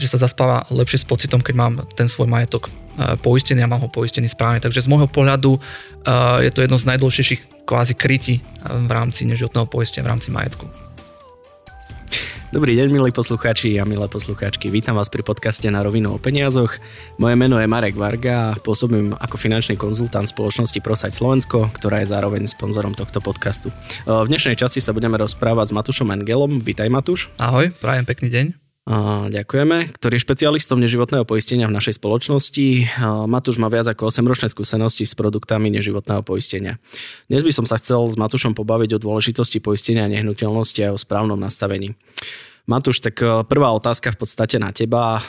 určite sa zaspáva lepšie s pocitom, keď mám ten svoj majetok e, poistený a mám ho poistený správne. Takže z môjho pohľadu e, je to jedno z najdôležitejších kvázi krytí v rámci neživotného poistenia, v rámci majetku. Dobrý deň, milí poslucháči a milé poslucháčky. Vítam vás pri podcaste na rovinu o peniazoch. Moje meno je Marek Varga a pôsobím ako finančný konzultant spoločnosti ProSite Slovensko, ktorá je zároveň sponzorom tohto podcastu. V dnešnej časti sa budeme rozprávať s Matušom Engelom. Vítaj Matuš. Ahoj, prajem pekný deň. Ďakujeme, ktorý je špecialistom neživotného poistenia v našej spoločnosti. Matúš má viac ako 8-ročné skúsenosti s produktami neživotného poistenia. Dnes by som sa chcel s Matúšom pobaviť o dôležitosti poistenia nehnuteľnosti a o správnom nastavení. Matúš, tak e, prvá otázka v podstate na teba. E,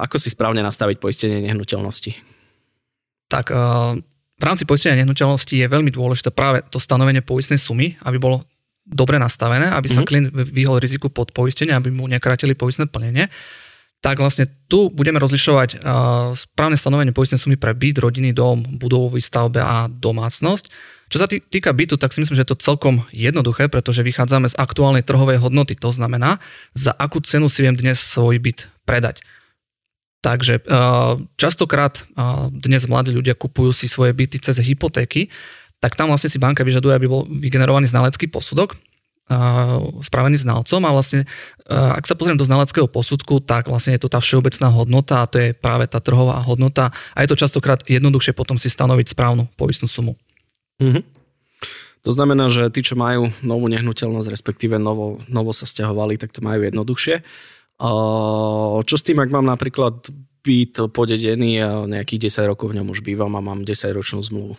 ako si správne nastaviť poistenie nehnuteľnosti? Tak e, v rámci poistenia nehnuteľnosti je veľmi dôležité práve to stanovenie poistnej sumy, aby bolo dobre nastavené, aby sa mm-hmm. klient vyhol riziku podpoistenia, aby mu nekratili poistné plnenie, tak vlastne tu budeme rozlišovať správne stanovenie poistnej sumy pre byt, rodinný dom, budovový stavbe a domácnosť. Čo sa týka bytu, tak si myslím, že je to celkom jednoduché, pretože vychádzame z aktuálnej trhovej hodnoty. To znamená, za akú cenu si viem dnes svoj byt predať. Takže častokrát dnes mladí ľudia kupujú si svoje byty cez hypotéky, tak tam vlastne si banka vyžaduje, aby bol vygenerovaný znalecký posudok, spravený znalcom a vlastne, ak sa pozriem do znaleckého posudku, tak vlastne je to tá všeobecná hodnota a to je práve tá trhová hodnota a je to častokrát jednoduchšie potom si stanoviť správnu poistnú sumu. Mm-hmm. To znamená, že tí, čo majú novú nehnuteľnosť, respektíve novo, novo sa stiahovali, tak to majú jednoduchšie. Čo s tým, ak mám napríklad byt podedený a nejakých 10 rokov v ňom už bývam a mám 10 ročnú zmluvu?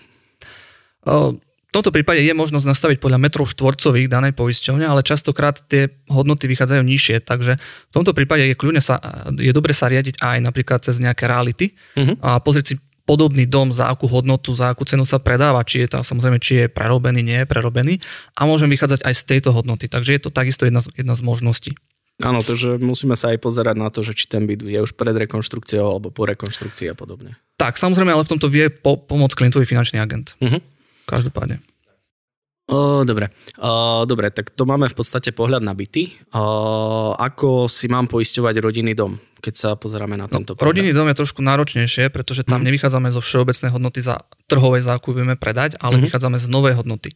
V tomto prípade je možnosť nastaviť podľa metrov štvorcových danej poisťovne, ale častokrát tie hodnoty vychádzajú nižšie, takže v tomto prípade je kľudne sa, je dobre sa riadiť aj napríklad cez nejaké reality uh-huh. a pozrieť si podobný dom, za akú hodnotu, za akú cenu sa predáva, či je to samozrejme, či je prerobený, nie je prerobený a môžem vychádzať aj z tejto hodnoty. Takže je to takisto jedna z, jedna z možností. Áno, takže musíme sa aj pozerať na to, že či ten byt je už pred rekonštrukciou alebo po rekonštrukcii a podobne. Tak, samozrejme, ale v tomto vie po, pomôcť klientovi finančný agent. Uh-huh. Každopádne. O, dobre. O, dobre, tak to máme v podstate pohľad na byty. O, ako si mám poisťovať rodinný dom, keď sa pozeráme na no, tento pohľad? Rodinný dom je trošku náročnejšie, pretože tam mm. nevychádzame zo všeobecnej hodnoty za trhovej zákup vieme predať, ale mm. vychádzame z novej hodnoty.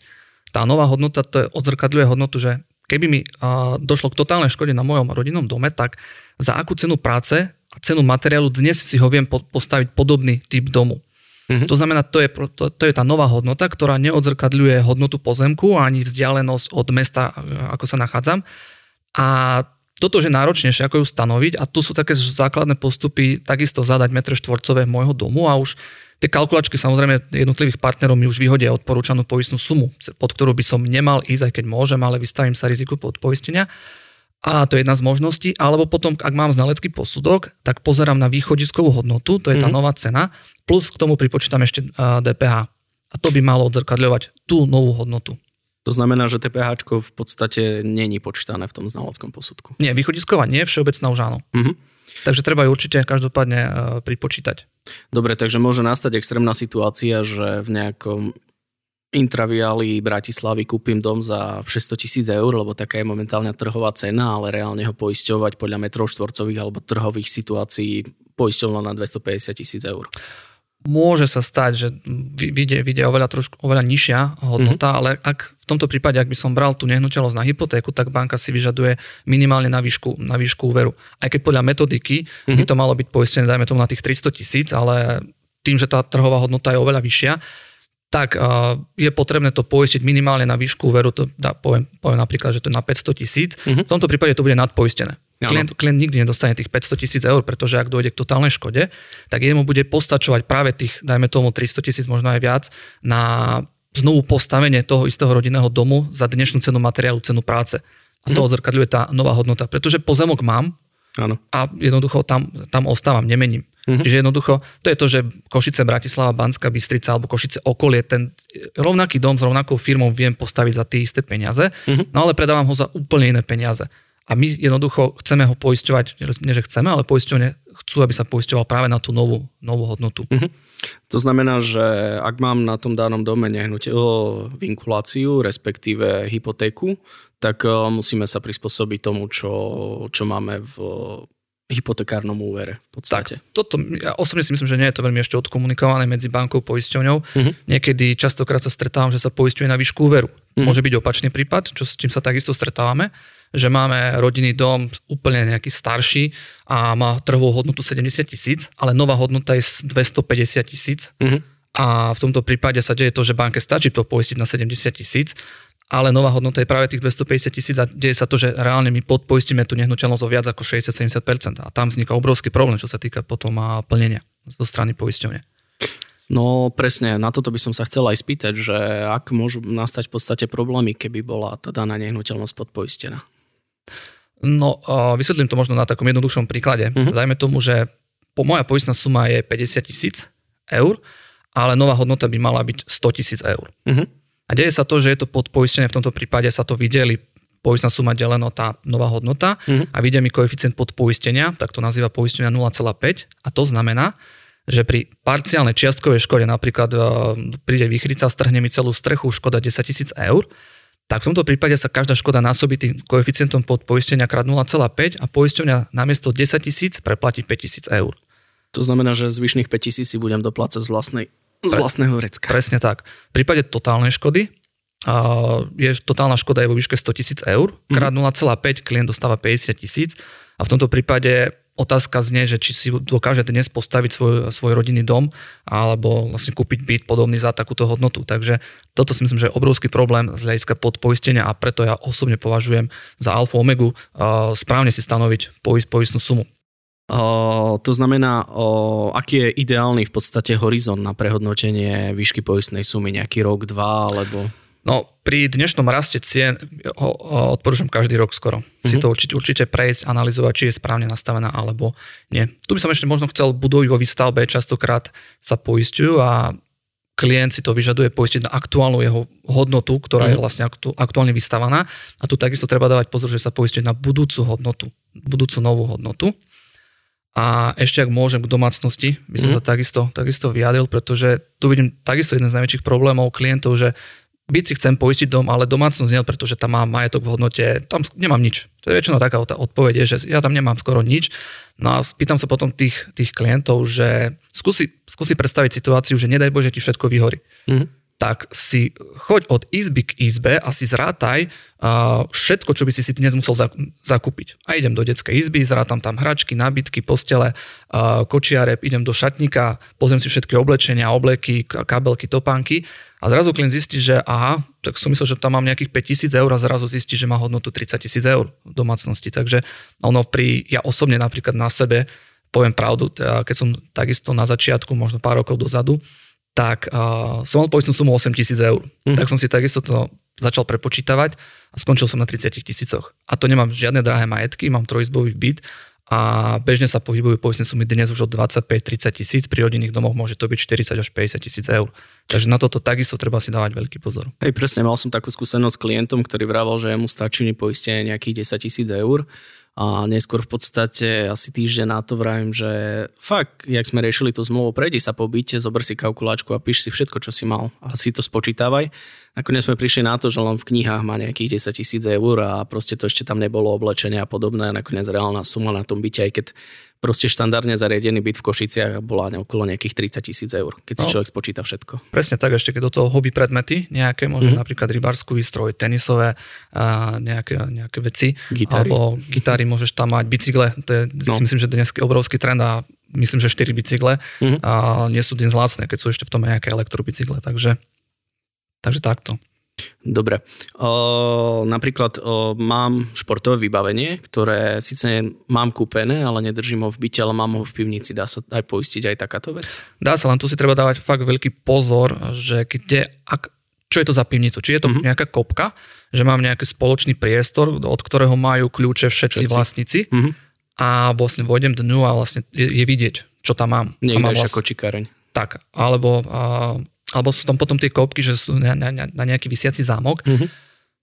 Tá nová hodnota to je odzrkadľuje hodnotu, že keby mi a, došlo k totálnej škode na mojom rodinnom dome, tak za akú cenu práce a cenu materiálu dnes si ho viem postaviť podobný typ domu. Mm-hmm. To znamená, to je, to, to je tá nová hodnota, ktorá neodzrkadľuje hodnotu pozemku ani vzdialenosť od mesta, ako sa nachádzam. A toto je náročnejšie, ako ju stanoviť a tu sú také základné postupy, takisto zadať metre štvorcové môjho domu a už tie kalkulačky samozrejme jednotlivých partnerov mi už vyhodia odporúčanú poistnú sumu, pod ktorú by som nemal ísť, aj keď môžem, ale vystavím sa riziku podpoistenia. A to je jedna z možností. Alebo potom, ak mám znalecký posudok, tak pozerám na východiskovú hodnotu, to je tá mm-hmm. nová cena, plus k tomu pripočítam ešte DPH. A to by malo odzrkadľovať tú novú hodnotu. To znamená, že TPH v podstate není počítané v tom znaleckom posudku. Nie, východisková nie, všeobecná už áno. Mm-hmm. Takže treba ju určite každopádne pripočítať. Dobre, takže môže nastať extrémna situácia, že v nejakom intraviáli Bratislavy kúpim dom za 600 tisíc eur, lebo taká je momentálna trhová cena, ale reálne ho poisťovať podľa metrov štvorcových alebo trhových situácií poisťovno na 250 tisíc eur. Môže sa stať, že vyjde, vyjde oveľa, trošku, oveľa nižšia hodnota, mm-hmm. ale ak v tomto prípade, ak by som bral tú nehnuteľnosť na hypotéku, tak banka si vyžaduje minimálne na výšku, na výšku úveru. Aj keď podľa metodiky mm-hmm. by to malo byť poistené, dajme tomu na tých 300 tisíc, ale tým, že tá trhová hodnota je oveľa vyššia, tak je potrebné to poistiť minimálne na výšku úveru, to dá, poviem, poviem napríklad, že to je na 500 tisíc. Uh-huh. V tomto prípade to bude nadpoistené. Klient, klient nikdy nedostane tých 500 tisíc eur, pretože ak dojde k totálnej škode, tak jemu bude postačovať práve tých, dajme tomu 300 tisíc, možno aj viac, na znovu postavenie toho istého rodinného domu za dnešnú cenu materiálu, cenu práce. A to uh-huh. odzrkadľuje tá nová hodnota. Pretože pozemok mám Áno. a jednoducho tam, tam ostávam, nemením. Mm-hmm. Čiže jednoducho, to je to, že Košice, Bratislava, Banská Bystrica alebo Košice okolie, ten rovnaký dom s rovnakou firmou viem postaviť za tie isté peniaze, mm-hmm. no ale predávam ho za úplne iné peniaze. A my jednoducho chceme ho poisťovať, nie že chceme, ale poisťovne chcú, aby sa poisťoval práve na tú novú, novú hodnotu. Mm-hmm. To znamená, že ak mám na tom danom dome nehnuteľ vinkuláciu, respektíve hypotéku, tak musíme sa prispôsobiť tomu, čo, čo máme v hypotekárnom úvere v podstate. Tak, toto, ja osobne si myslím, že nie je to veľmi ešte odkomunikované medzi bankou a poisťovňou. Uh-huh. Niekedy častokrát sa stretávam, že sa poisťuje na výšku úveru. Uh-huh. Môže byť opačný prípad, čo s tým sa takisto stretávame, že máme rodinný dom úplne nejaký starší a má trhovú hodnotu 70 tisíc, ale nová hodnota je 250 tisíc. Uh-huh. A v tomto prípade sa deje to, že banke stačí to poistiť na 70 tisíc ale nová hodnota je práve tých 250 tisíc a deje sa to, že reálne my podpoistíme tú nehnuteľnosť o viac ako 60-70% a tam vzniká obrovský problém, čo sa týka potom plnenia zo strany poisťovne. No presne, na toto by som sa chcel aj spýtať, že ak môžu nastať v podstate problémy, keby bola tá daná nehnuteľnosť podpoistená? No, vysvetlím to možno na takom jednoduchšom príklade. Uh-huh. Dajme tomu, že po, moja poistná suma je 50 tisíc eur, ale nová hodnota by mala byť 100 tisíc eur. Uh-huh. A deje sa to, že je to podpoistené, v tomto prípade sa to videli poistná suma deleno tá nová hodnota mm-hmm. a vidie mi koeficient podpoistenia, tak to nazýva poistenia 0,5 a to znamená, že pri parciálnej čiastkovej škode napríklad uh, príde vychrica, strhne mi celú strechu, škoda 10 tisíc eur, tak v tomto prípade sa každá škoda násobí tým koeficientom podpoistenia krát 0,5 a poisťovňa namiesto 10 tisíc preplatí 5 tisíc eur. To znamená, že zvyšných 5 tisíc si budem doplácať z vlastnej z vlastného vrecka. Presne tak. V prípade totálnej škody a je totálna škoda je vo výške 100 tisíc eur, mhm. krát 0,5 klient dostáva 50 tisíc a v tomto prípade otázka znie, že či si dokáže dnes postaviť svoj, svoj rodinný dom alebo vlastne kúpiť byt podobný za takúto hodnotu. Takže toto si myslím, že je obrovský problém z hľadiska podpoistenia a preto ja osobne považujem za alfa omegu správne si stanoviť poistnú sumu. O, to znamená, o, aký je ideálny v podstate horizont na prehodnotenie výšky poistnej sumy, nejaký rok, dva alebo... No, pri dnešnom raste cien odporúčam každý rok skoro. Mm-hmm. Si mhm. to určite, určite prejsť, analyzovať, či je správne nastavená alebo nie. Tu by som ešte možno chcel budovy vo výstavbe, častokrát sa poistujú a klient si to vyžaduje poistiť na aktuálnu jeho hodnotu, ktorá mm-hmm. je mhm. vlastne aktu, aktuálne vystavaná. A tu takisto treba dávať pozor, že sa poistuje na budúcu hodnotu, budúcu novú hodnotu. A ešte ak môžem k domácnosti, by som mm. to takisto, takisto vyjadril, pretože tu vidím takisto jeden z najväčších problémov klientov, že byť si chcem poistiť dom, ale domácnosť nie, pretože tam mám majetok v hodnote, tam nemám nič. To je väčšinou taká odpoveď, že ja tam nemám skoro nič. No a spýtam sa potom tých, tých klientov, že skúsi, skúsi predstaviť situáciu, že nedaj Bože ti všetko vyhorí. Mm tak si choď od izby k izbe a si zrátaj všetko, čo by si si dnes musel zakúpiť. A idem do detskej izby, zrátam tam hračky, nábytky, postele, uh, kočiare, idem do šatníka, pozriem si všetky oblečenia, obleky, kabelky, topánky a zrazu klient zistí, že aha, tak som myslel, že tam mám nejakých 5000 eur a zrazu zistí, že má hodnotu 30 tisíc eur v domácnosti. Takže ono pri, ja osobne napríklad na sebe poviem pravdu, keď som takisto na začiatku, možno pár rokov dozadu, tak uh, som mal poistnú sumu 8 tisíc eur. Mm. Tak som si takisto to začal prepočítavať a skončil som na 30 tisícoch. A to nemám žiadne drahé majetky, mám trojizbový byt a bežne sa pohybujú poistné sumy dnes už od 25-30 tisíc, pri rodinných domoch môže to byť 40 až 50 tisíc eur. Takže na toto takisto treba si dávať veľký pozor. Hej, presne, mal som takú skúsenosť s klientom, ktorý vravel, že mu stačí poistenie nejakých 10 tisíc eur a neskôr v podstate asi týždeň na to vravím, že fakt, jak sme riešili tú zmluvu, prejdi sa po byte, zober si kalkulačku a píš si všetko, čo si mal a si to spočítavaj. Nakoniec sme prišli na to, že len v knihách má nejakých 10 tisíc eur a proste to ešte tam nebolo oblečenie a podobné. Nakoniec reálna suma na tom byte, aj keď proste štandardne zariadený byt v Košiciach bola okolo nejakých 30 tisíc eur, keď si no, človek spočíta všetko. Presne tak, ešte keď do toho hobby predmety nejaké, môže mm-hmm. napríklad rybarskú výstroj, tenisové, a nejaké, nejaké veci, Gitary. alebo gitári môžeš tam mať, bicykle, to je, no. myslím, že dnes je obrovský trend a myslím, že 4 bicykle mm-hmm. a nie sú dnes lacné, keď sú ešte v tom nejaké elektrobicykle, takže, takže takto. Dobre. O, napríklad o, mám športové vybavenie, ktoré síce mám kúpené, ale nedržím ho v byte, ale mám ho v pivnici. Dá sa aj poistiť aj takáto vec? Dá sa, len tu si treba dávať fakt veľký pozor, že kde, ak, čo je to za pivnicu? Či je to uh-huh. nejaká kopka, že mám nejaký spoločný priestor, od ktorého majú kľúče všetci, všetci. vlastníci uh-huh. a vlastne vojdem dnu a vlastne je, je vidieť, čo tam mám. Niekde mám vlastne, kočikáreň. Tak, alebo a, alebo sú tam potom tie kopky, že sú na, na, na nejaký vysiaci zámok. Mm-hmm.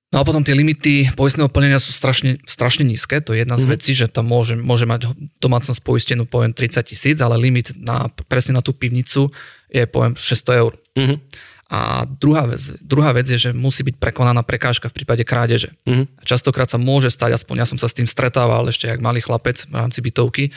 No a potom tie limity poistného plnenia sú strašne, strašne nízke, to je jedna z mm-hmm. vecí, že tam môže, môže mať domácnosť poistenú poviem 30 tisíc, ale limit na, presne na tú pivnicu je poviem 600 eur. Mm-hmm. A druhá vec, druhá vec je, že musí byť prekonaná prekážka v prípade krádeže. Uh-huh. Častokrát sa môže stať, aspoň ja som sa s tým stretával ešte jak malý chlapec v rámci bytovky,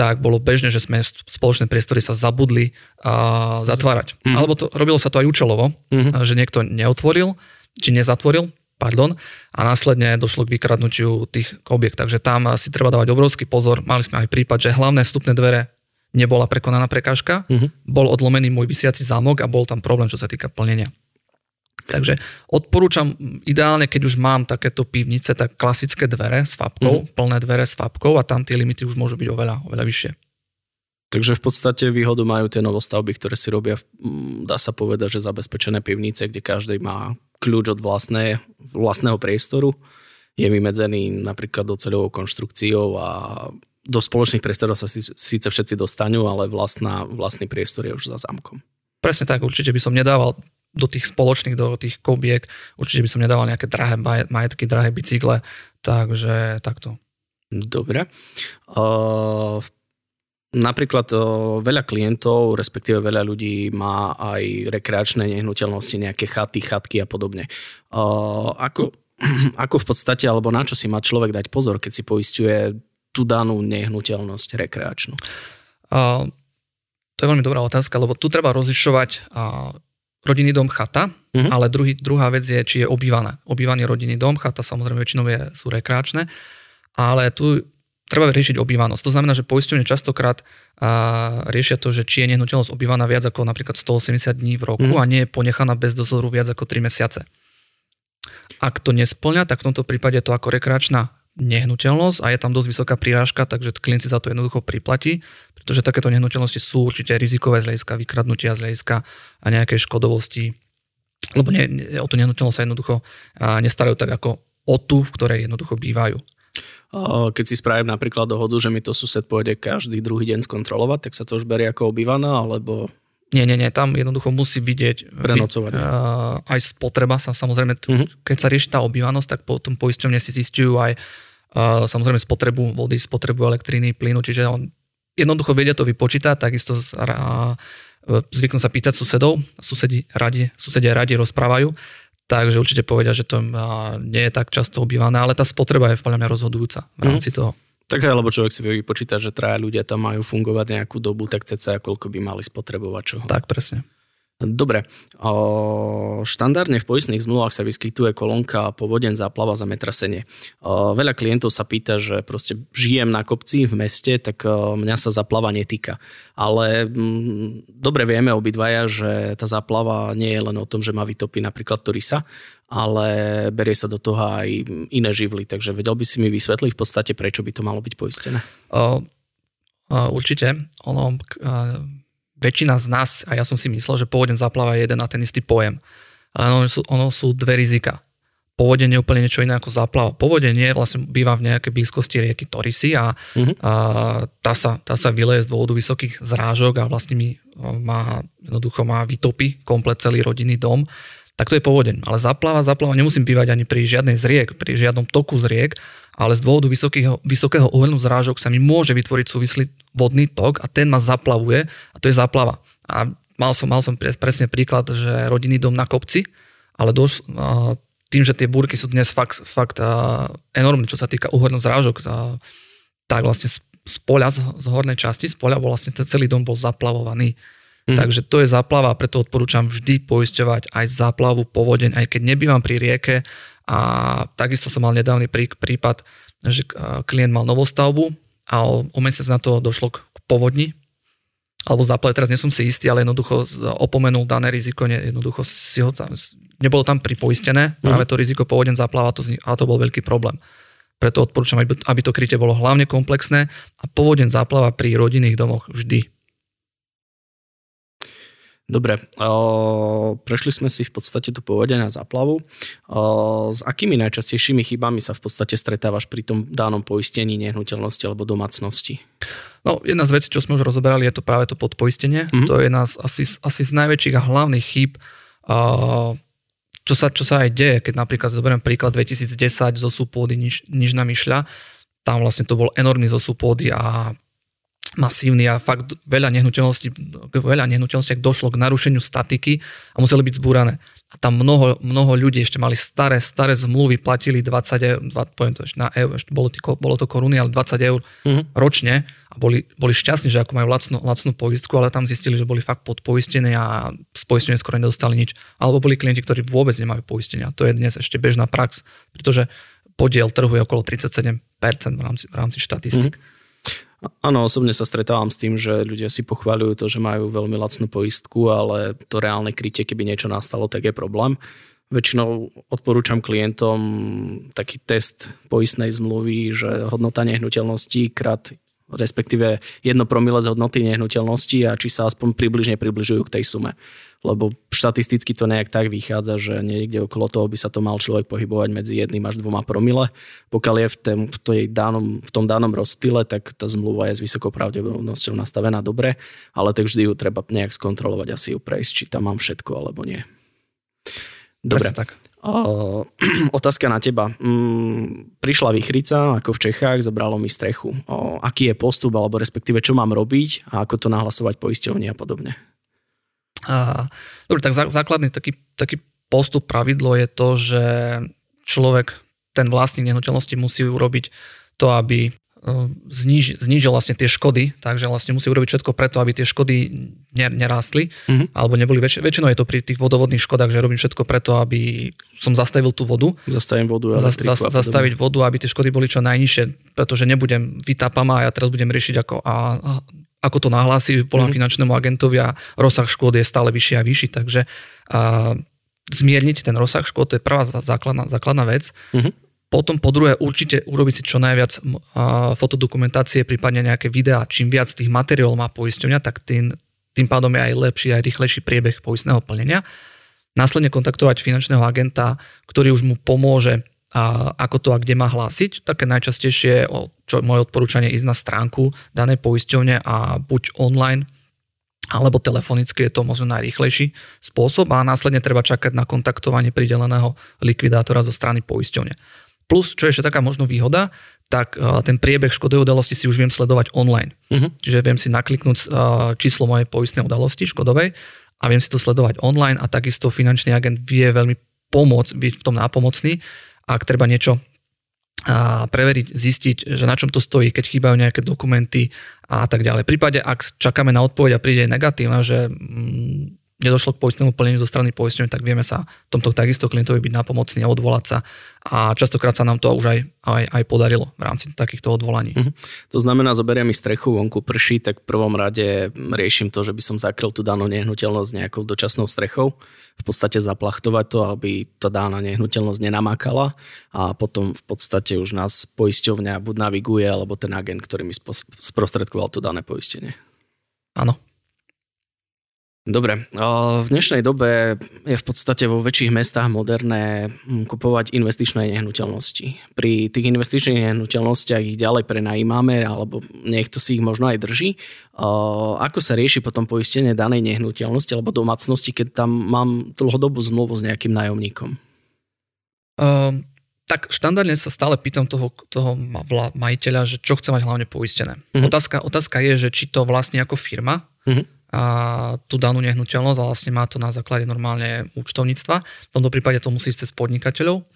tak bolo bežné, že sme spoločné priestory sa zabudli a zatvárať. Uh-huh. Alebo to, robilo sa to aj účelovo, uh-huh. že niekto neotvoril, či nezatvoril, pardon, a následne došlo k vykradnutiu tých objekt. Takže tam si treba dávať obrovský pozor. Mali sme aj prípad, že hlavné vstupné dvere nebola prekonaná prekážka, uh-huh. bol odlomený môj vysiaci zámok a bol tam problém, čo sa týka plnenia. Takže odporúčam ideálne, keď už mám takéto pivnice, tak klasické dvere s fabkou, uh-huh. plné dvere s fabkou a tam tie limity už môžu byť oveľa, oveľa vyššie. Takže v podstate výhodu majú tie novostavby, ktoré si robia, mm, dá sa povedať, že zabezpečené pivnice, kde každý má kľúč od vlastné, vlastného priestoru, je vymedzený napríklad doceľovou konštrukciou a do spoločných priestorov sa síce všetci dostanú, ale vlastná, vlastný priestor je už za zámkom. Presne tak, určite by som nedával do tých spoločných, do tých kobiek, určite by som nedával nejaké drahé majetky, drahé bicykle, takže takto. Dobre. Uh, napríklad uh, veľa klientov, respektíve veľa ľudí má aj rekreačné nehnuteľnosti, nejaké chaty, chatky a podobne. Uh, ako, ako v podstate, alebo na čo si má človek dať pozor, keď si poistuje tú danú nehnuteľnosť rekreačnú? Uh, to je veľmi dobrá otázka, lebo tu treba rozlišovať uh, rodinný dom chata, uh-huh. ale druhý, druhá vec je, či je obývané. Obývaný rodinný dom, chata samozrejme väčšinou je, sú rekreačné, ale tu treba riešiť obývanosť. To znamená, že poisťovne častokrát a, riešia to, že či je nehnuteľnosť obývaná viac ako napríklad 180 dní v roku uh-huh. a nie je ponechaná bez dozoru viac ako 3 mesiace. Ak to nesplňa, tak v tomto prípade to ako rekreačná nehnuteľnosť a je tam dosť vysoká prírážka, takže klient si za to jednoducho priplatí, pretože takéto nehnuteľnosti sú určite rizikové z hľadiska vykradnutia, z hľadiska a nejakej škodovosti, lebo nie, o tú nehnuteľnosť sa jednoducho nestarajú tak ako o tú, v ktorej jednoducho bývajú. Keď si spravím napríklad dohodu, že mi to sused pôjde každý druhý deň skontrolovať, tak sa to už berie ako obývaná, alebo nie, nie, nie, tam jednoducho musí vidieť Prenocovať. Uh, aj spotreba, sa, samozrejme, uh-huh. keď sa rieši tá obývanosť, tak potom poisťovne si zistujú aj samozrejme spotrebu vody, spotrebu elektriny, plynu, čiže on jednoducho vedia to vypočítať, takisto uh, zvyknú sa pýtať susedov, susedi radi, susedia radi rozprávajú, takže určite povedia, že to nie je tak často obývané, ale tá spotreba je podľa mňa rozhodujúca v rámci uh-huh. toho. Tak lebo človek si vie vypočítať, že traja ľudia tam majú fungovať nejakú dobu, tak ceca koľko by mali spotrebovať čoho. Tak, presne. Dobre. O, štandardne v poistných zmluvách sa vyskytuje kolónka povodeň, záplava, zametrasenie. O, veľa klientov sa pýta, že proste žijem na kopci v meste, tak o, mňa sa zaplava netýka. Ale m, mm, dobre vieme obidvaja, že tá záplava nie je len o tom, že má vytopí napríklad Torisa, ale berie sa do toho aj iné živly. Takže vedel by si mi vysvetliť v podstate, prečo by to malo byť poistené? O, o, určite. Ono, väčšina z nás, a ja som si myslel, že záplava je jeden a ten istý pojem. Ale ono sú, ono sú dve rizika. Povodenie je úplne niečo iné ako záplava. Povodenie vlastne býva v nejakej blízkosti rieky Torisy a, uh-huh. a tá, sa, tá sa vyleje z dôvodu vysokých zrážok a vlastne mi má, jednoducho má vytopy komplet celý rodinný dom tak to je povodeň. Ale záplava, záplava nemusím bývať ani pri žiadnej zriek, pri žiadnom toku zriek, ale z dôvodu vysokého, vysokého uhelnú zrážok sa mi môže vytvoriť súvislý vodný tok a ten ma zaplavuje a to je záplava. A mal som, mal som presne príklad, že rodinný dom na kopci, ale doš, tým, že tie búrky sú dnes fakt, fakt enormné, čo sa týka uhelnú zrážok, tak vlastne z poľa, z, z hornej časti, z poľa bol vlastne celý dom bol zaplavovaný. Mm. Takže to je záplava, preto odporúčam vždy poisťovať aj záplavu, povodeň, aj keď nebývam pri rieke. A takisto som mal nedávny prí, prípad, že klient mal novostavbu a o, mesiac na to došlo k, povodni, alebo záplave, teraz nie som si istý, ale jednoducho opomenul dané riziko, ne, jednoducho si ho tam, nebolo tam pripoistené, mm. práve to riziko povodeň záplava, to, a to bol veľký problém. Preto odporúčam, aby to krytie bolo hlavne komplexné a povodeň záplava pri rodinných domoch vždy Dobre, prešli sme si v podstate tu povede na záplavu. S akými najčastejšími chybami sa v podstate stretávaš pri tom danom poistení nehnuteľnosti alebo domácnosti? No, jedna z vecí, čo sme už rozoberali, je to práve to podpoistenie. Mm-hmm. To je nás asi, asi z najväčších a hlavných chýb, čo sa, čo sa aj deje, keď napríklad zoberiem príklad 2010 zo súpôdy Niž, Nižná Myšľa, tam vlastne to bol enormný zosúb pôdy a masívny a fakt veľa nehnuteľností, veľa nehnuteľností došlo k narušeniu statiky a museli byť zbúrané. A tam mnoho, mnoho ľudí ešte mali staré, staré zmluvy, platili 20 eur, 20, poviem to ešte na eur, ešte bolo, tý, bolo to koruny, ale 20 eur uh-huh. ročne a boli, boli šťastní, že ako majú lacnú, lacnú poistku, ale tam zistili, že boli fakt podpoistení a z poistenia skoro nedostali nič. Alebo boli klienti, ktorí vôbec nemajú poistenia. To je dnes ešte bežná prax, pretože podiel trhu je okolo 37% v rámci, v rámci štatistik. Mm-hmm. Áno, osobne sa stretávam s tým, že ľudia si pochváľujú to, že majú veľmi lacnú poistku, ale to reálne krytie, keby niečo nastalo, tak je problém. Väčšinou odporúčam klientom taký test poistnej zmluvy, že hodnota nehnuteľnosti krát respektíve jedno promile z hodnoty nehnuteľnosti a či sa aspoň približne približujú k tej sume lebo štatisticky to nejak tak vychádza, že niekde okolo toho by sa to mal človek pohybovať medzi jedným až dvoma promile. Pokiaľ je v, tém, v, tej danom, v tom danom rozstyle, tak tá zmluva je s vysokou pravdepodobnosťou nastavená dobre, ale tak vždy ju treba nejak skontrolovať, asi ju prejsť, či tam mám všetko alebo nie. Dobre. tak. O, otázka na teba. Mm, prišla výchrica, ako v Čechách, zobralo mi strechu. O, aký je postup, alebo respektíve čo mám robiť a ako to nahlasovať poisťovni a podobne? A, dobre, tak základný taký, taký postup, pravidlo je to, že človek, ten vlastník nehnuteľnosti musí urobiť to, aby e, zníž, znížil vlastne tie škody, takže vlastne musí urobiť všetko preto, aby tie škody nerástli, mm-hmm. alebo neboli väč- väčšinou je to pri tých vodovodných škodách, že robím všetko preto, aby som zastavil tú vodu. Zastavím vodu. Za, za, zastaviť vodu, aby tie škody boli čo najnižšie, pretože nebudem vytápam a ja teraz budem riešiť ako a, a ako to nahlási volám mm-hmm. finančnému agentovi a rozsah škôd je stále vyšší a vyšší, takže a, zmierniť ten rozsah škôd, to je prvá základná, základná vec. Mm-hmm. Potom po druhé určite urobiť si čo najviac a, fotodokumentácie, prípadne nejaké videá. Čím viac tých materiálov má poisťovňa, tak tým, tým pádom je aj lepší, aj rýchlejší priebeh poistného plnenia. Následne kontaktovať finančného agenta, ktorý už mu pomôže a ako to a kde má hlásiť. Také najčastejšie, čo moje odporúčanie, ísť na stránku danej poisťovne a buď online alebo telefonicky je to možno najrýchlejší spôsob a následne treba čakať na kontaktovanie prideleného likvidátora zo strany poisťovne. Plus, čo je ešte taká možno výhoda, tak ten priebeh škodovej udalosti si už viem sledovať online. Uh-huh. Čiže viem si nakliknúť číslo mojej poistnej udalosti škodovej a viem si to sledovať online a takisto finančný agent vie veľmi pomôcť byť v tom nápomocný ak treba niečo a preveriť, zistiť, že na čom to stojí, keď chýbajú nejaké dokumenty a tak ďalej. V prípade, ak čakáme na odpoveď a príde negatívna, že mm, nedošlo k poistnému plneniu zo strany poistenia, tak vieme sa tomto takisto klientovi byť napomocný a odvolať sa. A častokrát sa nám to už aj, aj, aj podarilo v rámci takýchto odvolaní. Mm-hmm. To znamená, zoberiem mi strechu, vonku prší, tak v prvom rade riešim to, že by som zakryl tú danú nehnuteľnosť nejakou dočasnou strechou v podstate zaplachtovať to, aby tá dána nehnuteľnosť nenamákala a potom v podstate už nás poisťovňa buď naviguje, alebo ten agent, ktorý mi sprostredkoval to dané poistenie. Áno, Dobre, v dnešnej dobe je v podstate vo väčších mestách moderné hm, kupovať investičné nehnuteľnosti. Pri tých investičných nehnuteľnostiach ich ďalej prenajímame, alebo niekto si ich možno aj drží. Ako sa rieši potom poistenie danej nehnuteľnosti alebo domácnosti, keď tam mám dlhodobú zmluvu s nejakým nájomníkom? Um, tak štandardne sa stále pýtam toho, toho majiteľa, že čo chce mať hlavne poistené. Uh-huh. Otázka, otázka je, že či to vlastne ako firma, uh-huh a tú danú nehnuteľnosť a vlastne má to na základe normálne účtovníctva. V tomto prípade to musí ísť cez podnikateľov,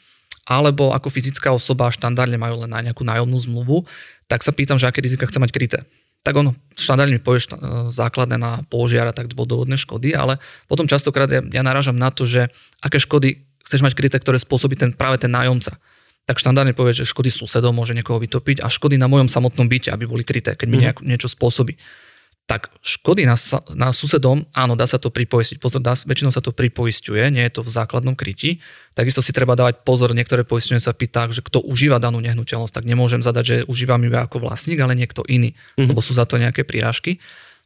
alebo ako fyzická osoba štandardne majú len na nejakú nájomnú zmluvu, tak sa pýtam, že aké rizika chce mať kryté. Tak ono štandardne mi povie základné na požiar a tak vodovodné škody, ale potom častokrát ja, ja narážam na to, že aké škody chceš mať kryté, ktoré spôsobí ten, práve ten nájomca tak štandardne povie, že škody susedov môže niekoho vytopiť a škody na mojom samotnom byte, aby boli kryté, keď mi mhm. nejak, niečo spôsobí tak škody na, na susedom, áno, dá sa to pripoistiť. Pozor, dá, väčšinou sa to pripoistuje, nie je to v základnom kryti. Takisto si treba dávať pozor, niektoré poistenie sa pýta, že kto užíva danú nehnuteľnosť, tak nemôžem zadať, že užívam ju ako vlastník, ale niekto iný, mm-hmm. lebo sú za to nejaké prírážky.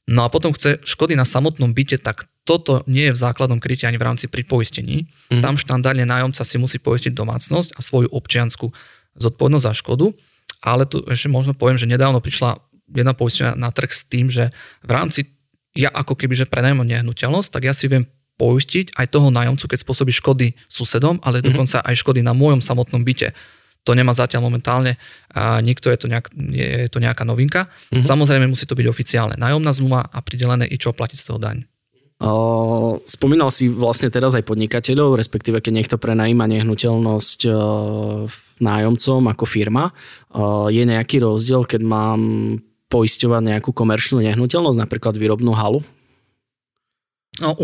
No a potom chce škody na samotnom byte, tak toto nie je v základnom kryti ani v rámci pripoistení. Mm-hmm. Tam štandardne nájomca si musí poistiť domácnosť a svoju občiansku zodpovednosť za škodu. Ale tu ešte možno poviem, že nedávno prišla jedna poisťovňa na trh s tým, že v rámci, ja ako keby, že prenajmem nehnuteľnosť, tak ja si viem poistiť aj toho nájomcu, keď spôsobí škody susedom, ale mm-hmm. dokonca aj škody na môjom samotnom byte. to nemá zatiaľ momentálne a nikto, je to, nejak, je to nejaká novinka. Mm-hmm. Samozrejme musí to byť oficiálne nájomná zmluva a pridelené i čo platiť z toho daň. Spomínal si vlastne teraz aj podnikateľov, respektíve keď niekto prenajíma nehnuteľnosť nájomcom ako firma. Je nejaký rozdiel, keď mám poisťovať nejakú komerčnú nehnuteľnosť, napríklad výrobnú halu? No,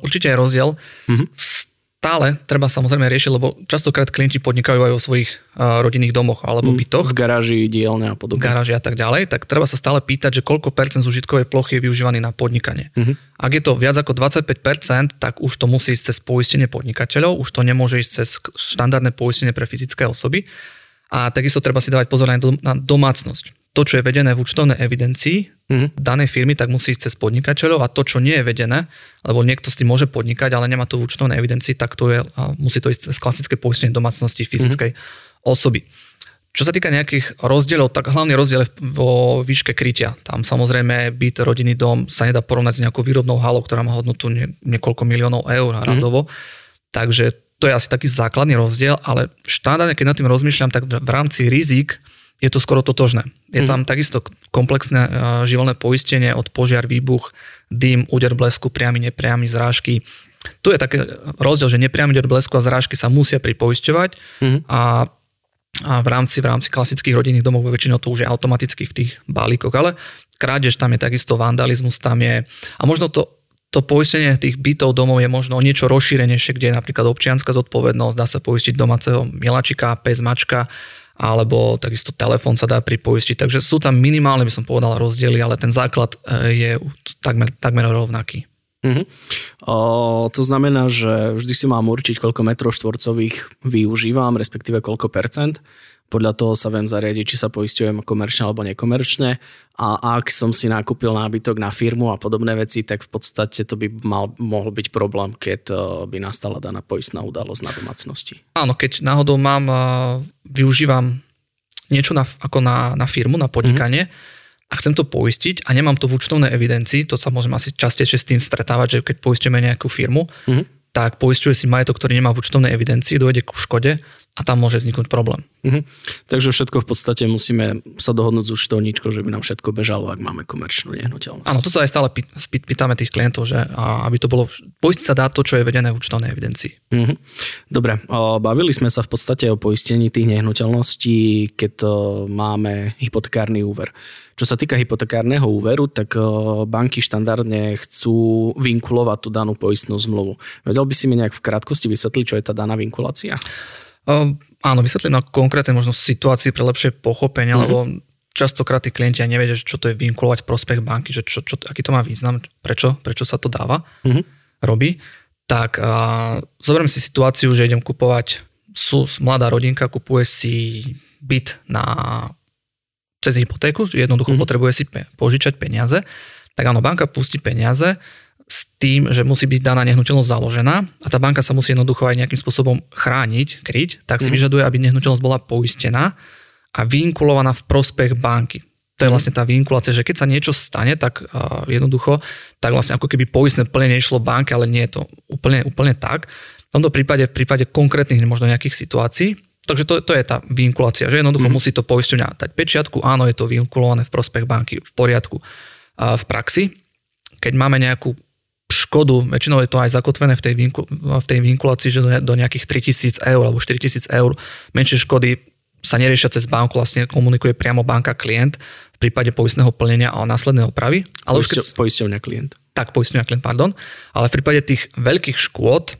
určite je rozdiel. Mm-hmm stále treba samozrejme riešiť, lebo častokrát klienti podnikajú aj vo svojich uh, rodinných domoch alebo mm, bytoch. V garáži, dielne a podobne. Garáži a tak ďalej, tak treba sa stále pýtať, že koľko percent zužitkovej plochy je využívaný na podnikanie. Mm-hmm. Ak je to viac ako 25%, tak už to musí ísť cez poistenie podnikateľov, už to nemôže ísť cez štandardné poistenie pre fyzické osoby. A takisto treba si dávať pozor na domácnosť to, čo je vedené v účtovnej evidencii mm-hmm. danej firmy, tak musí ísť cez podnikateľov a to, čo nie je vedené, lebo niekto s tým môže podnikať, ale nemá to v účtovnej evidencii, tak to je, musí to ísť cez klasické poistenie domácnosti fyzickej mm-hmm. osoby. Čo sa týka nejakých rozdielov, tak hlavný rozdiel je vo výške krytia. Tam samozrejme byt, rodinný dom sa nedá porovnať s nejakou výrobnou halou, ktorá má hodnotu nie, niekoľko miliónov eur mm-hmm. radovo. Takže to je asi taký základný rozdiel, ale štandardne, keď nad tým rozmýšľam, tak v rámci rizik je to skoro totožné. Je tam mm. takisto komplexné uh, živelné poistenie od požiar, výbuch, dym, úder blesku, priamy, nepriamy, zrážky. Tu je taký rozdiel, že nepriamy úder blesku a zrážky sa musia pripoisťovať mm. a, a v rámci, v rámci klasických rodinných domov väčšinou to už je automaticky v tých balíkoch, ale krádež tam je takisto vandalizmus, tam je a možno to to poistenie tých bytov domov je možno niečo rozšírenejšie, kde je napríklad občianská zodpovednosť, dá sa poistiť domáceho milačika, pes, mačka, alebo takisto telefón sa dá pripoistiť. Takže sú tam minimálne, by som povedal, rozdiely, ale ten základ e, je takmer, takmer rovnaký. Uh-huh. O, to znamená, že vždy si mám určiť, koľko metrov štvorcových využívam, respektíve koľko percent podľa toho sa viem zariadiť, či sa poistujem komerčne alebo nekomerčne a ak som si nakúpil nábytok na firmu a podobné veci, tak v podstate to by mal, mohol byť problém, keď eh, by nastala daná poistná udalosť na domácnosti. Áno, keď náhodou mám, eh, využívam niečo na, ako na, na firmu, na podnikanie mm-hmm. a chcem to poistiť a nemám to v účtovnej evidencii, to sa môžem asi častejšie s tým stretávať, že keď poistíme nejakú firmu, mm-hmm tak poistuje si majetok, ktorý nemá v účtovnej evidencii, dojde ku škode a tam môže vzniknúť problém. Mhm. Takže všetko v podstate musíme sa dohodnúť s účtovníčkou, že by nám všetko bežalo, ak máme komerčnú nehnuteľnosť. Áno, to sa aj stále pýtame tých klientov, že aby to bolo, poistiť sa dá to, čo je vedené v účtovnej evidencii. Mhm. Dobre, bavili sme sa v podstate o poistení tých nehnuteľností, keď máme hypotekárny úver. Čo sa týka hypotekárneho úveru, tak banky štandardne chcú vinkulovať tú danú poistnú zmluvu. Vedel by si mi nejak v krátkosti vysvetliť, čo je tá daná vinkulácia? Uh, áno, vysvetlím na konkrétne možno situácii pre lepšie pochopenie, mm-hmm. lebo častokrát tí klienti aj nevedia, čo to je vinkulovať prospech banky, že čo, čo, aký to má význam, prečo, prečo sa to dáva, mm-hmm. robí. Tak uh, zoberiem si situáciu, že idem kupovať, sú mladá rodinka, kupuje si byt na cez hypotéku, jednoducho mm-hmm. potrebuje si pe- požičať peniaze, tak áno, banka pustí peniaze, s tým, že musí byť daná nehnuteľnosť založená a tá banka sa musí jednoducho aj nejakým spôsobom chrániť, kryť, tak si mm. vyžaduje, aby nehnuteľnosť bola poistená a vinkulovaná v prospech banky. To je mhm. vlastne tá vinkulácia, že keď sa niečo stane, tak uh, jednoducho, tak vlastne ako keby poistné plnenie išlo banke, ale nie je to úplne, úplne tak. V tomto prípade, v prípade konkrétnych možno nejakých situácií, takže to, to je tá vinkulácia, že jednoducho mm. musí to poisťovňa dať pečiatku, áno, je to vinkulované v prospech banky, v poriadku. Uh, v praxi, keď máme nejakú škodu, väčšinou je to aj zakotvené v tej, vinku, v tej vinkulácii, že do, do nejakých 3000 eur alebo 4000 eur menšie škody sa neriešia cez banku, vlastne komunikuje priamo banka klient v prípade poistného plnenia a následnej opravy. Ale Poisťo, keď, poisťovňa klient. Tak, poisťovňa klient, pardon. Ale v prípade tých veľkých škôd,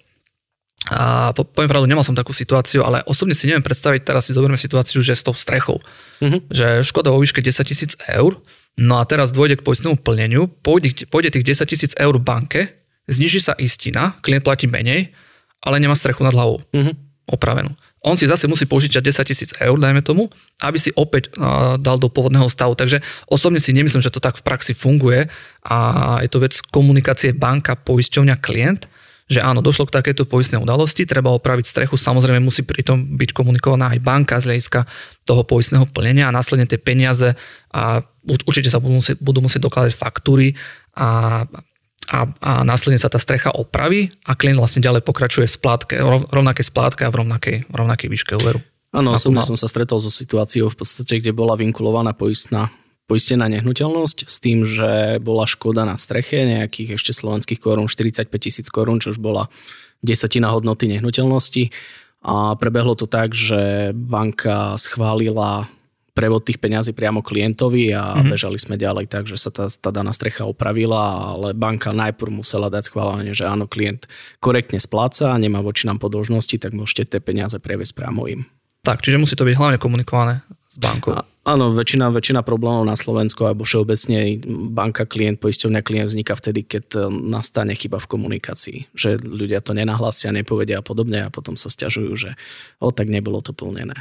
a po, poviem pravdu, nemal som takú situáciu, ale osobne si neviem predstaviť, teraz si zoberme situáciu, že s tou strechou. Mm-hmm. Že škoda vo výške 10 tisíc eur, No a teraz dôjde k poistnému plneniu, pôjde, pôjde tých 10 tisíc eur banke, zniží sa istina, klient platí menej, ale nemá strechu nad hlavou. Uh-huh. Opravenú. On si zase musí požičať 10 tisíc eur, dajme tomu, aby si opäť uh, dal do pôvodného stavu. Takže osobne si nemyslím, že to tak v praxi funguje a je to vec komunikácie banka, poisťovňa, klient že áno, došlo k takejto poistnej udalosti, treba opraviť strechu, samozrejme musí pritom byť komunikovaná aj banka z hľadiska toho poistného plnenia a následne tie peniaze a určite sa budú musieť, budú musieť dokladať faktúry a, a, a následne sa tá strecha opraví a klient vlastne ďalej pokračuje v splátke, rovnaké splátke a v rovnakej, rovnakej výške úveru. Áno, osobne som sa stretol so situáciou v podstate, kde bola vinkulovaná poistná poistená nehnuteľnosť s tým, že bola škoda na streche nejakých ešte slovenských korún 45 tisíc korún, čo už bola desatina hodnoty nehnuteľnosti. A prebehlo to tak, že banka schválila prevod tých peňazí priamo klientovi a mm-hmm. bežali sme ďalej tak, že sa tá, tá daná strecha opravila, ale banka najprv musela dať schválenie, že áno, klient korektne spláca a nemá voči nám podložnosti, tak môžete tie peniaze previesť priamo im. Tak, čiže musí to byť hlavne komunikované s bankou. A, áno, väčšina, väčšina problémov na Slovensku alebo všeobecne banka, klient, poisťovňa, klient vzniká vtedy, keď e, nastane chyba v komunikácii. Že ľudia to nenahlasia, nepovedia a podobne a potom sa stiažujú, že o, tak nebolo to plnené.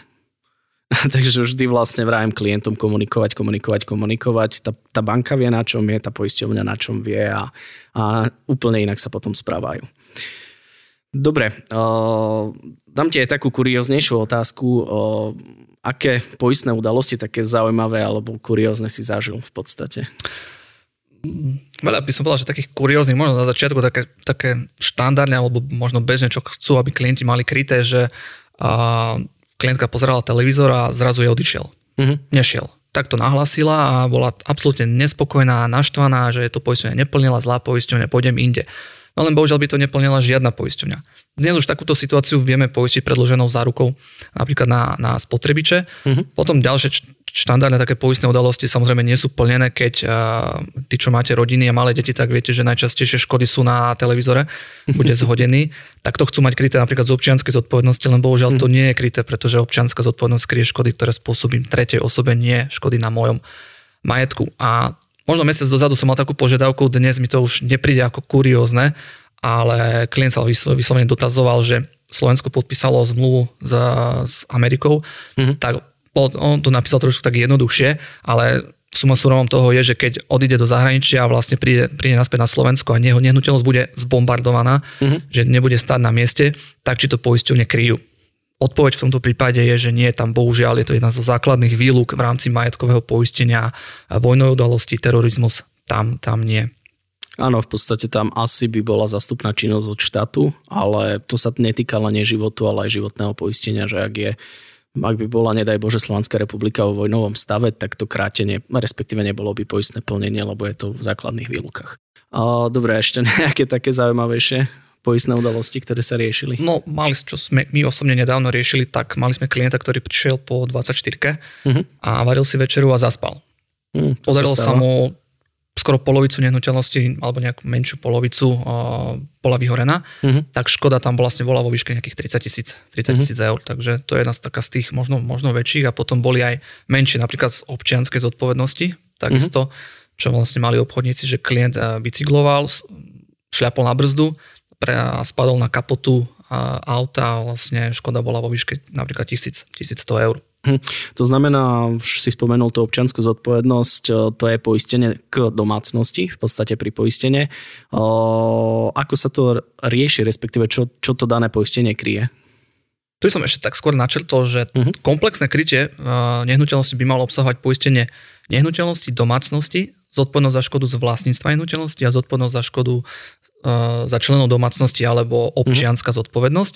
Takže vždy vlastne vrajem klientom komunikovať, komunikovať, komunikovať. Tá, tá banka vie, na čom je, tá poisťovňa na čom vie a, a úplne inak sa potom správajú. Dobre, uh, dám ti aj takú kurióznejšiu otázku. Uh, aké poistné udalosti také zaujímavé alebo kuriózne si zažil v podstate? Veľa by som povedal, že takých kurióznych, možno na začiatku také, také štandardne alebo možno bežne, čo chcú, aby klienti mali kryté, že uh, klientka pozerala televízor a zrazu je odišiel. Uh-huh. Nešiel. Tak to nahlasila a bola absolútne nespokojná, naštvaná, že to poistenie neplnila, zlá poistenie, pôjdem inde. No len bohužiaľ by to neplnila žiadna poisťovňa. Dnes už takúto situáciu vieme poistiť predloženou zárukou napríklad na, na spotrebiče. Uh-huh. Potom ďalšie štandardné také poistné udalosti samozrejme nie sú plnené, keď uh, tí, čo máte rodiny a malé deti, tak viete, že najčastejšie škody sú na televízore, bude zhodený. tak to chcú mať kryté napríklad z občianskej zodpovednosti, len bohužiaľ to mhm. nie je kryté, pretože občianská zodpovednosť kryje škody, ktoré spôsobím tretej osobe, nie škody na mojom majetku. A možno mesiac dozadu som mal takú požiadavku, dnes mi to už nepríde ako kuriózne, ale klient sa vyslovene dotazoval, že Slovensko podpísalo zmluvu s, s Amerikou, mm-hmm. tak on to napísal trošku tak jednoduchšie, ale suma surovom toho je, že keď odíde do zahraničia a vlastne príde, príde naspäť na Slovensko a jeho nehnuteľnosť bude zbombardovaná, mm-hmm. že nebude stať na mieste, tak či to poisťovne kryjú. Odpoveď v tomto prípade je, že nie, tam bohužiaľ je to jedna zo základných výluk v rámci majetkového poistenia, vojnové udalosti, terorizmus, tam, tam nie. Áno, v podstate tam asi by bola zastupná činnosť od štátu, ale to sa netýka len neživotu, ale aj životného poistenia, že ak je ak by bola, nedaj Bože, Slovenská republika vo vojnovom stave, tak to krátenie, respektíve nebolo by poistné plnenie, lebo je to v základných výlukách. Dobre, ešte nejaké také zaujímavejšie poistné udalosti, ktoré sa riešili? No, mali, čo sme my osobne nedávno riešili, tak mali sme klienta, ktorý prišiel po 24 uh-huh. Mhm. a varil si večeru a zaspal. Uh, Podarilo sa, sa mu skoro polovicu nehnuteľnosti alebo nejakú menšiu polovicu uh, bola vyhorená, uh-huh. tak škoda tam vlastne bola vo výške nejakých 30 tisíc 30 tisíc uh-huh. eur, takže to je jedna z, taká z tých možno, možno väčších a potom boli aj menšie, napríklad z občianskej zodpovednosti, takisto, uh-huh. čo vlastne mali obchodníci, že klient uh, bicykloval, šľapol na brzdu pre, spadol na kapotu auta a vlastne škoda bola vo výške napríklad 1000, 1100 eur. Hm. To znamená, už si spomenul tú občianskú zodpovednosť, to je poistenie k domácnosti, v podstate pri poistenie. Ako sa to rieši, respektíve čo, čo to dané poistenie kryje? Tu som ešte tak skôr načrtol, že uh-huh. komplexné krytie nehnuteľnosti by malo obsahovať poistenie nehnuteľnosti, domácnosti, zodpovednosť za škodu z vlastníctva nehnuteľnosti a zodpovednosť za škodu za členov domácnosti alebo občianská uh-huh. zodpovednosť.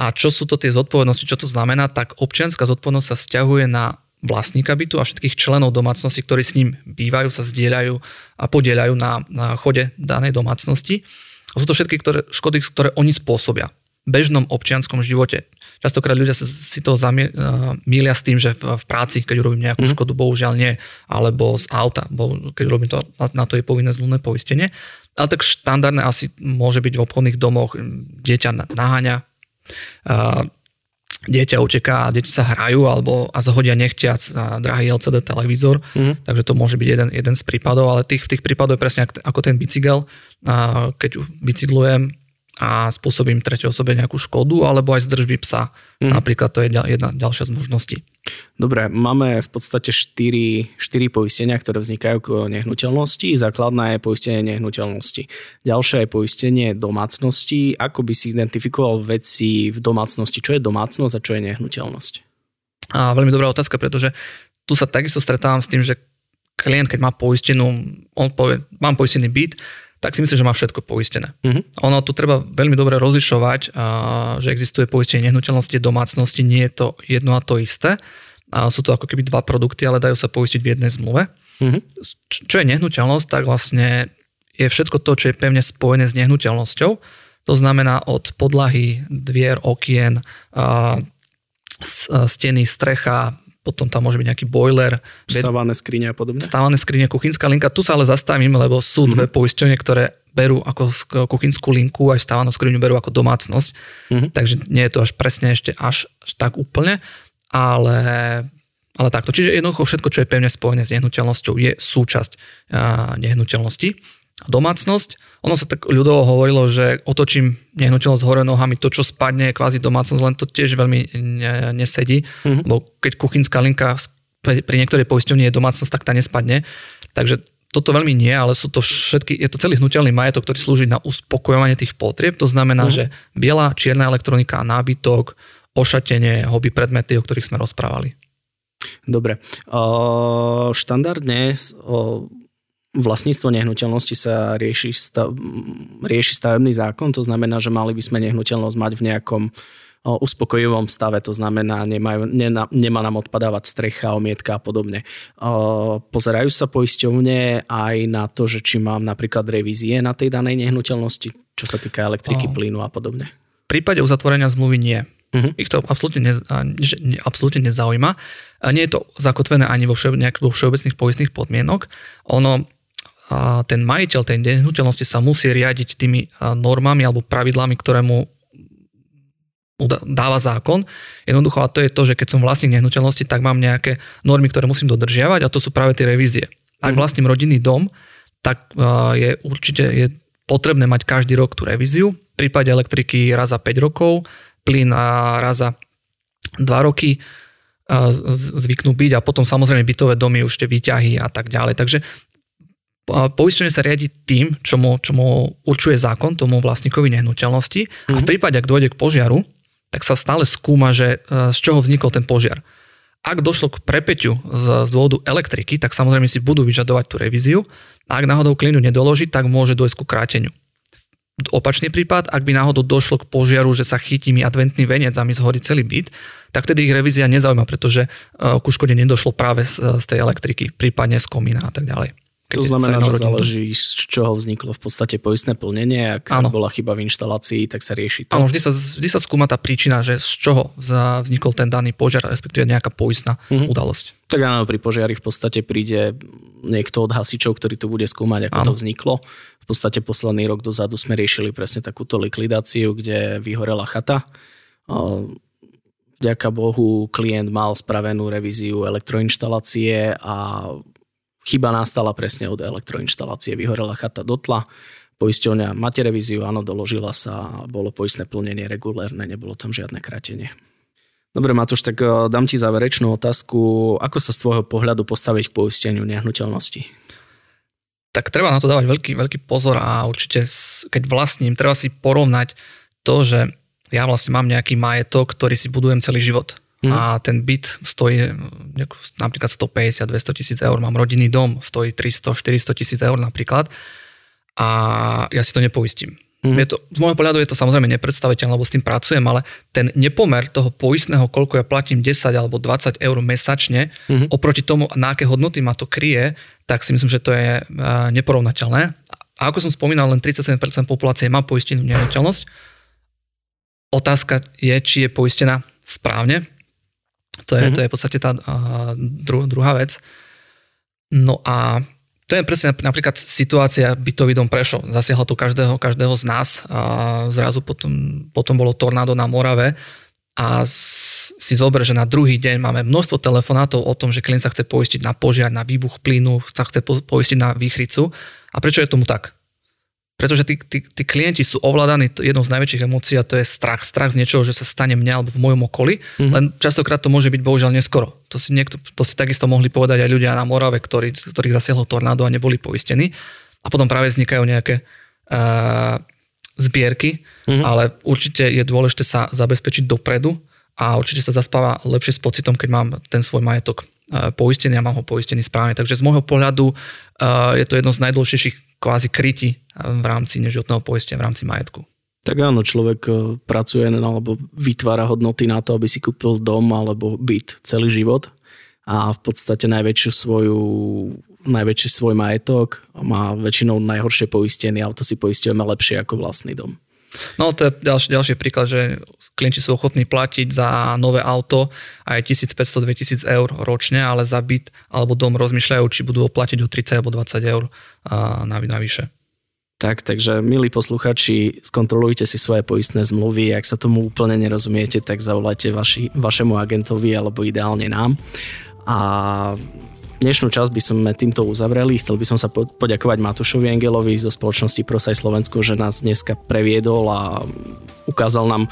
A čo sú to tie zodpovednosti, čo to znamená, tak občianská zodpovednosť sa vzťahuje na vlastníka bytu a všetkých členov domácnosti, ktorí s ním bývajú, sa zdieľajú a podielajú na, na chode danej domácnosti. A sú to všetky ktoré, škody, ktoré oni spôsobia v bežnom občianskom živote. Častokrát ľudia si to zamie, uh, mília s tým, že v, v práci, keď urobím nejakú mm. škodu, bohužiaľ nie, alebo z auta, bo, keď urobím to, na, na to je povinné zlúne poistenie. Ale tak štandardné asi môže byť v obchodných domoch, dieťa naháňa dieťa uteká a deti sa hrajú alebo a zahodia nechtiac na drahý LCD televízor, mm-hmm. takže to môže byť jeden, jeden z prípadov, ale tých, tých prípadov je presne ako ten bicykel, a keď bicyklujem a spôsobím tretej osobe nejakú škodu, alebo aj z držby psa. Mm. Napríklad to je jedna ďalšia z možností. Dobre, máme v podstate 4, 4 poistenia, ktoré vznikajú k nehnuteľnosti. Základná je poistenie nehnuteľnosti. Ďalšie je poistenie domácnosti. Ako by si identifikoval veci v domácnosti? Čo je domácnosť a čo je nehnuteľnosť? A veľmi dobrá otázka, pretože tu sa takisto stretávam s tým, že klient, keď má poistenú, on povie, mám poistený byt, tak si myslím, že má všetko poistené. Uh-huh. Ono tu treba veľmi dobre rozlišovať, že existuje poistenie nehnuteľnosti domácnosti, nie je to jedno a to isté. A sú to ako keby dva produkty, ale dajú sa poistiť v jednej zmluve. Uh-huh. Čo je nehnuteľnosť, tak vlastne je všetko to, čo je pevne spojené s nehnuteľnosťou. To znamená od podlahy, dvier, okien, steny, strecha, potom tam môže byť nejaký boiler. Stávané skrine a podobne. Stávané skrine, kuchynská linka. Tu sa ale zastavím, lebo sú dve mm-hmm. poisťovne, ktoré berú ako kuchynskú linku, aj stávanú skriňu berú ako domácnosť. Mm-hmm. Takže nie je to až presne ešte až, až tak úplne, ale, ale takto. Čiže jednoducho všetko, čo je pevne spojené s nehnuteľnosťou, je súčasť uh, nehnuteľnosti domácnosť. Ono sa tak ľudovo hovorilo, že otočím nehnuteľnosť hore nohami, to, čo spadne, je kvázi domácnosť, len to tiež veľmi nesedí, mm-hmm. lebo keď kuchynská linka pri niektorej poisťovni je domácnosť, tak tá nespadne. Takže toto veľmi nie, ale sú to všetky, je to celý hnutelný majetok, ktorý slúži na uspokojovanie tých potrieb. To znamená, mm-hmm. že biela, čierna elektronika, nábytok, ošatenie, hobby predmety, o ktorých sme rozprávali. Dobre. Uh, štandardne uh, vlastníctvo nehnuteľnosti sa rieši, stav, rieši stavebný zákon, to znamená, že mali by sme nehnuteľnosť mať v nejakom uspokojivom stave, to znamená, nemajú, nema, nemá nám odpadávať strecha, omietka a podobne. Pozerajú sa poisťovne aj na to, že či mám napríklad revízie na tej danej nehnuteľnosti, čo sa týka elektriky, oh. plynu a podobne. V prípade uzatvorenia zmluvy nie. Uh-huh. Ich to absolútne, ne, absolútne nezaujíma. Nie je to zakotvené ani vo, všeob, vo všeobecných poistných podmienok. Ono a ten majiteľ tej nehnuteľnosti sa musí riadiť tými normami alebo pravidlami, ktoré mu dáva zákon. Jednoducho a to je to, že keď som vlastník nehnuteľnosti, tak mám nejaké normy, ktoré musím dodržiavať a to sú práve tie revízie. Ak mhm. vlastním rodinný dom, tak je určite je potrebné mať každý rok tú revíziu. V prípade elektriky raz za 5 rokov, plyn raz za 2 roky zvyknú byť a potom samozrejme bytové domy už tie výťahy a tak ďalej. Takže poistenie sa riadi tým, čo mu, čo mu určuje zákon tomu vlastníkovi nehnuteľnosti mm-hmm. a v mhm. prípade, ak dôjde k požiaru, tak sa stále skúma, že e, z čoho vznikol ten požiar. Ak došlo k prepeťu z, z dôvodu elektriky, tak samozrejme si budú vyžadovať tú revíziu a ak náhodou klinu nedoloží, tak môže dojsť ku kráteniu. Opačný prípad, ak by náhodou došlo k požiaru, že sa chytí mi adventný venec a mi zhorí celý byt, tak vtedy ich revízia nezaujíma, pretože e, ku škode nedošlo práve z, z tej elektriky, prípadne z komína a tak ďalej. To znamená, že záleží, z čoho vzniklo v podstate poistné plnenie. Ak ano. bola chyba v inštalácii, tak sa rieši to. Áno, vždy sa, vždy sa skúma tá príčina, že z čoho vznikol ten daný požiar, respektíve nejaká poistná uh-huh. udalosť. Tak áno, pri požiari v podstate príde niekto od hasičov, ktorý to bude skúmať, ako ano. to vzniklo. V podstate posledný rok dozadu sme riešili presne takúto likvidáciu, kde vyhorela chata. Vďaka Bohu klient mal spravenú revíziu elektroinštalácie a Chyba nastala presne od elektroinštalácie. Vyhorela chata dotla, poisťovňa máte revíziu, áno, doložila sa, bolo poistné plnenie regulérne, nebolo tam žiadne krátenie. Dobre, Matúš, tak eh, dám ti záverečnú otázku. Ako sa z tvojho pohľadu postaviť k poisteniu nehnuteľnosti? Tak treba na to dávať veľký, veľký pozor a určite, keď vlastním, treba si porovnať to, že ja vlastne mám nejaký majetok, ktorý si budujem celý život. Mm. A ten byt stojí napríklad 150, 200 tisíc eur. Mám rodinný dom, stojí 300, 400 tisíc eur napríklad. A ja si to nepoistím. Mm. Je to, z môjho pohľadu je to samozrejme nepredstaviteľné, lebo s tým pracujem, ale ten nepomer toho poistného, koľko ja platím 10 alebo 20 eur mesačne, mm. oproti tomu, na aké hodnoty ma to kryje, tak si myslím, že to je neporovnateľné. A ako som spomínal, len 37% populácie má poistenú nehnuteľnosť. Otázka je, či je poistená správne, to je, mm-hmm. to je v podstate tá dru, druhá vec. No a to je presne napríklad situácia bytový dom Prešov. Zasiahlo to každého, každého z nás. A zrazu potom, potom bolo tornádo na Morave a si zober, že na druhý deň máme množstvo telefonátov o tom, že klient sa chce poistiť na požiar, na výbuch plynu, sa chce poistiť na výchricu. A prečo je tomu tak? Pretože tí, tí, tí klienti sú ovládaní jednou z najväčších emócií a to je strach. Strach z niečoho, že sa stane mne alebo v mojom okolí. Mm-hmm. Len častokrát to môže byť bohužiaľ neskoro. To si, niekto, to si takisto mohli povedať aj ľudia na Morave, ktorí, ktorých zasiahlo tornádo a neboli poistení. A potom práve vznikajú nejaké uh, zbierky, mm-hmm. ale určite je dôležité sa zabezpečiť dopredu a určite sa zaspáva lepšie s pocitom, keď mám ten svoj majetok uh, poistený a mám ho poistený správne. Takže z môjho pohľadu uh, je to jedno z najdôležitejších kvázi kryti v rámci neživotného poistenia, v rámci majetku. Tak áno, človek e, pracuje alebo vytvára hodnoty na to, aby si kúpil dom alebo byt celý život a v podstate najväčšiu svoju najväčší svoj majetok má väčšinou najhoršie poistenie, ale to si poistujeme lepšie ako vlastný dom. No to je ďalší, ďalší príklad, že klienti sú ochotní platiť za nové auto aj 1500-2000 eur ročne, ale za byt alebo dom rozmýšľajú, či budú platiť o 30 alebo 20 eur navyše. Tak, takže milí posluchači, skontrolujte si svoje poistné zmluvy. Ak sa tomu úplne nerozumiete, tak zavolajte vaši, vašemu agentovi alebo ideálne nám. A dnešnú časť by sme týmto uzavreli. Chcel by som sa poďakovať Matúšovi Engelovi zo spoločnosti Prosaj Slovensku, že nás dneska previedol a ukázal nám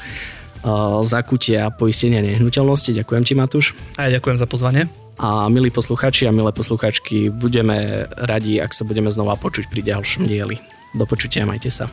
zakutia poistenia nehnuteľnosti. Ďakujem ti, Matúš. A ja ďakujem za pozvanie. A milí posluchači a milé posluchačky, budeme radi, ak sa budeme znova počuť pri ďalšom dieli. Do počutia, majte sa.